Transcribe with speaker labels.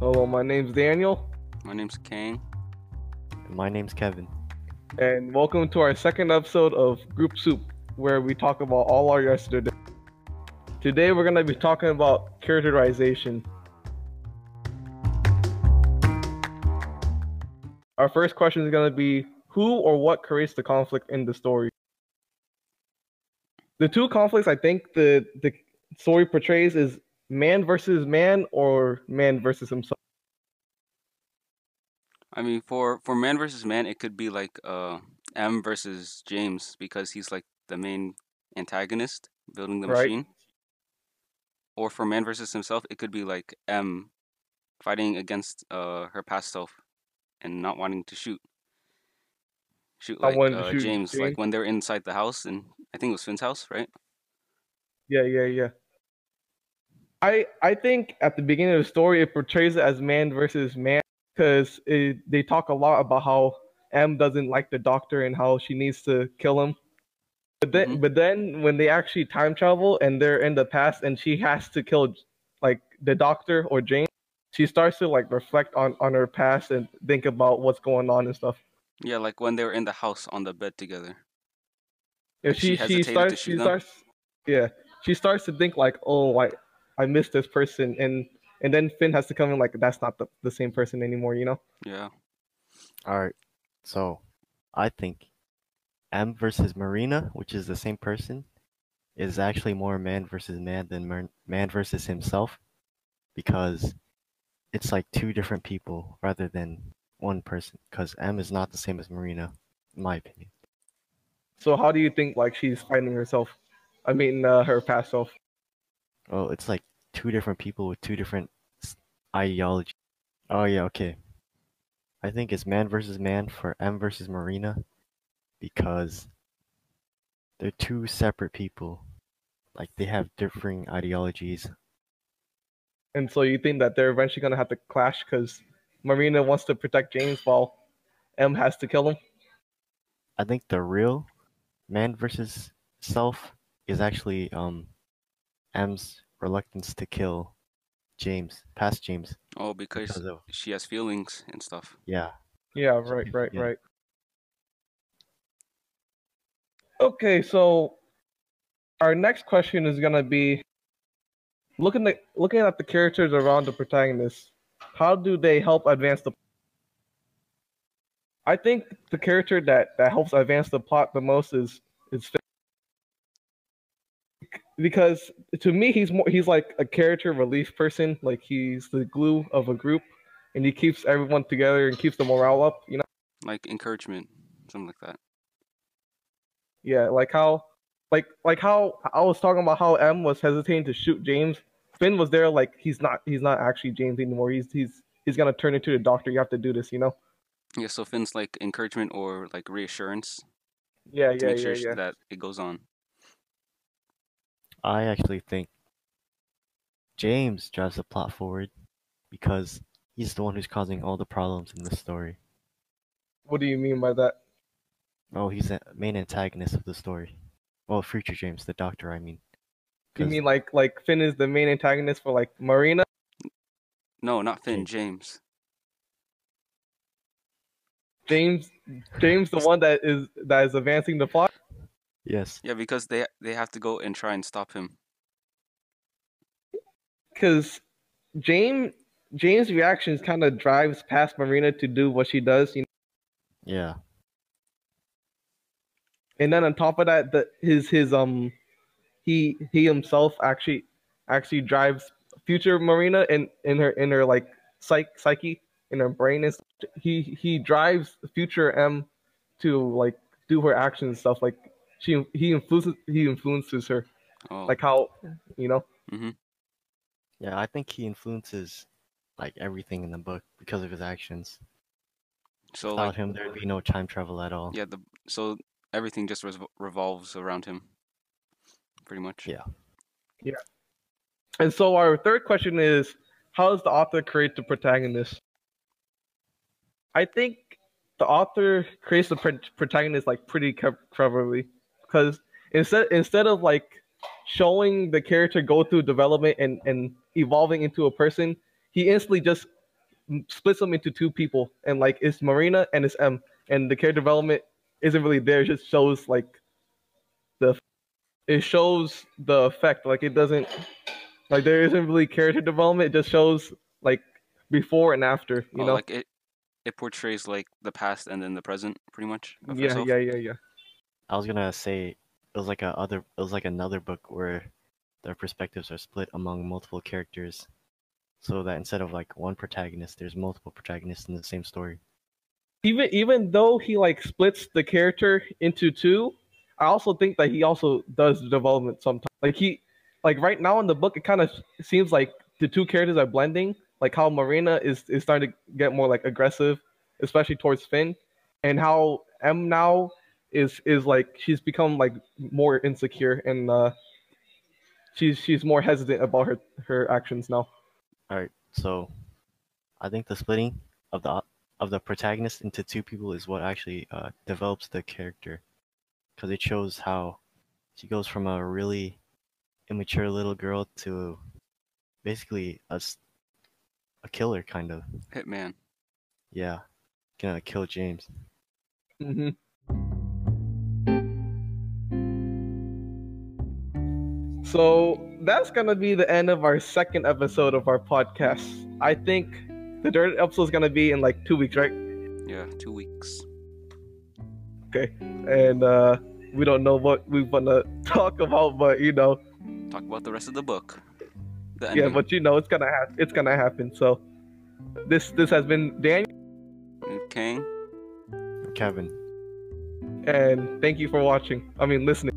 Speaker 1: Hello, my name's Daniel,
Speaker 2: My name's Kang.
Speaker 3: My name's Kevin.
Speaker 1: and welcome to our second episode of Group Soup, where we talk about all our yesterday. Today, we're gonna be talking about characterization. Our first question is gonna be who or what creates the conflict in the story? The two conflicts I think the the story portrays is man versus man or man versus himself.
Speaker 2: I mean, for for man versus man, it could be like uh Em versus James because he's like the main antagonist building the
Speaker 1: Right.
Speaker 2: machine. Or for man versus himself, it could be like Em fighting against uh her past self and not wanting to shoot. Shoot like uh,
Speaker 1: shoot
Speaker 2: James,
Speaker 1: James.
Speaker 2: like when they're inside the house, and I think it was Finn's house, right?
Speaker 1: Yeah, yeah, yeah. I I think at the beginning of the story it portrays it as man versus man because they talk a lot about how Em doesn't like the doctor and how she needs to kill him. But then
Speaker 2: Mhm.
Speaker 1: but then when they actually time travel and they're in the past and she has to kill like the doctor or Jane, she starts to like reflect on on her past and think about what's going on and stuff.
Speaker 2: Yeah, like when they were in the house on the bed together.
Speaker 1: If
Speaker 2: She
Speaker 1: she she, starts she
Speaker 2: them?
Speaker 1: starts yeah she starts to think like oh I I miss this person and and then Finn has to come in like that's not the, the same person anymore you know
Speaker 2: Yeah.
Speaker 3: All right. So, I think Em versus Marina, which is the same person, is actually more man versus man than man versus himself because it's like two different people rather than one person because Em is not the same as Marina, in my opinion.
Speaker 1: so how do you think like she's finding herself I mean uh, her past self
Speaker 3: Well, it's like two different people with two different ideologies. Oh yeah, okay. I think it's man versus man for Em versus Marina because they're two separate people. Like they have differing ideologies.
Speaker 1: and so you think that they're eventually gonna have to clash because Marina wants to protect James while Em has to kill him
Speaker 3: I think the real man versus self is actually um Em's reluctance to kill James, past James,
Speaker 2: Oh, because
Speaker 3: because of
Speaker 2: she has feelings and stuff.
Speaker 3: yeah.
Speaker 1: Yeah, right, right,
Speaker 3: Yeah.
Speaker 1: right. Okay, so our next question is gonna be looking at looking at the characters around the protagonist. How do they help advance the? I think the character that that helps advance the plot the most is is Finn. Because to me he's more he's like a character relief person. Like he's the glue of a group, and he keeps everyone together and keeps the morale up. You know.
Speaker 2: Like encouragement, something like that.
Speaker 1: Yeah, like how, like like how I was talking about how Em was hesitating to shoot James. Finn was there, like he's not he's not actually James anymore. He's he's he's gonna turn into the Doctor. You have to do this, you know?
Speaker 2: Yeah, so Finn's like encouragement or like reassurance
Speaker 1: Yeah,
Speaker 2: to
Speaker 1: yeah,
Speaker 2: make
Speaker 1: yeah,
Speaker 2: sure
Speaker 1: yeah.
Speaker 2: that it goes on.
Speaker 3: I actually think James drives the plot forward because he's the one who's causing all the problems in the story.
Speaker 1: What do you mean by that?
Speaker 3: Oh, he's the main antagonist of the story. Well, future James, the Doctor, I mean.
Speaker 1: You mean like like Finn is the main antagonist for like Marina?
Speaker 2: No, not Finn,
Speaker 3: James.
Speaker 2: James.
Speaker 1: James James the one that is that is advancing the plot?
Speaker 3: Yes.
Speaker 2: Yeah, because they they have to go and try and stop him.
Speaker 1: Because James James' reactions kind of drives past Marina to do what she does, you know.
Speaker 3: Yeah.
Speaker 1: and then on top of that, the his his um he he himself actually actually drives future Marina in in her in her like psych psyche in her brain is he he drives future Em to like do her actions and stuff like she he influences he influences her
Speaker 2: Oh,
Speaker 1: like how you know mm-hmm.
Speaker 3: Yeah, I think he influences like everything in the book because of his actions.
Speaker 2: so
Speaker 3: Without
Speaker 2: like
Speaker 3: him, there'd be no time travel at all.
Speaker 2: yeah, the so everything just revol- revolves around him, pretty much.
Speaker 3: Yeah. Yeah.
Speaker 1: And so our third question is how does the author create the protagonist I think the author creates the pro- protagonist like pretty co- cleverly because instead instead of like showing the character go through development and and evolving into a person, he instantly just splits them into two people, and like it's Marina and it's Em, and the character development isn't really there. It just shows like the it shows the effect. Like it doesn't like there isn't really character development. It just shows like before and after. You
Speaker 2: oh,
Speaker 1: know?
Speaker 2: like it it portrays like the past and then the present, pretty much.
Speaker 1: Yeah,
Speaker 2: herself.
Speaker 1: yeah, yeah, yeah.
Speaker 3: I was gonna say it was like a other it was like another book where their perspectives are split among multiple characters. So that instead of like one protagonist, there's multiple protagonists in the same story.
Speaker 1: even even though he like splits the character into two, I also think that he also does development sometimes. Like he, like right now in the book, it kind of seems like the two characters are blending. Like how Marina is is starting to get more like aggressive, especially towards Finn, and how Em now is is like she's become like more insecure and uh, she's she's more hesitant about her her actions now.
Speaker 3: All right, so I think the splitting of the of the protagonist into two people is what actually uh, develops the character, because it shows how she goes from a really immature little girl to basically a a killer kind of.
Speaker 2: Hitman.
Speaker 3: Yeah, gonna kill James.
Speaker 1: hmm So that's gonna be the end of our second episode of our podcast. I think the third episode is gonna be in like two weeks, right?
Speaker 2: Yeah, two weeks.
Speaker 1: Okay, and uh, we don't know what we wanna talk about, but you know,
Speaker 2: Talk about the rest of the book. The
Speaker 1: yeah, but you know, it's gonna happen. It's gonna happen. So this this has been Daniel,
Speaker 2: Kang.
Speaker 3: Kevin.
Speaker 1: and thank you for watching. I mean, listening.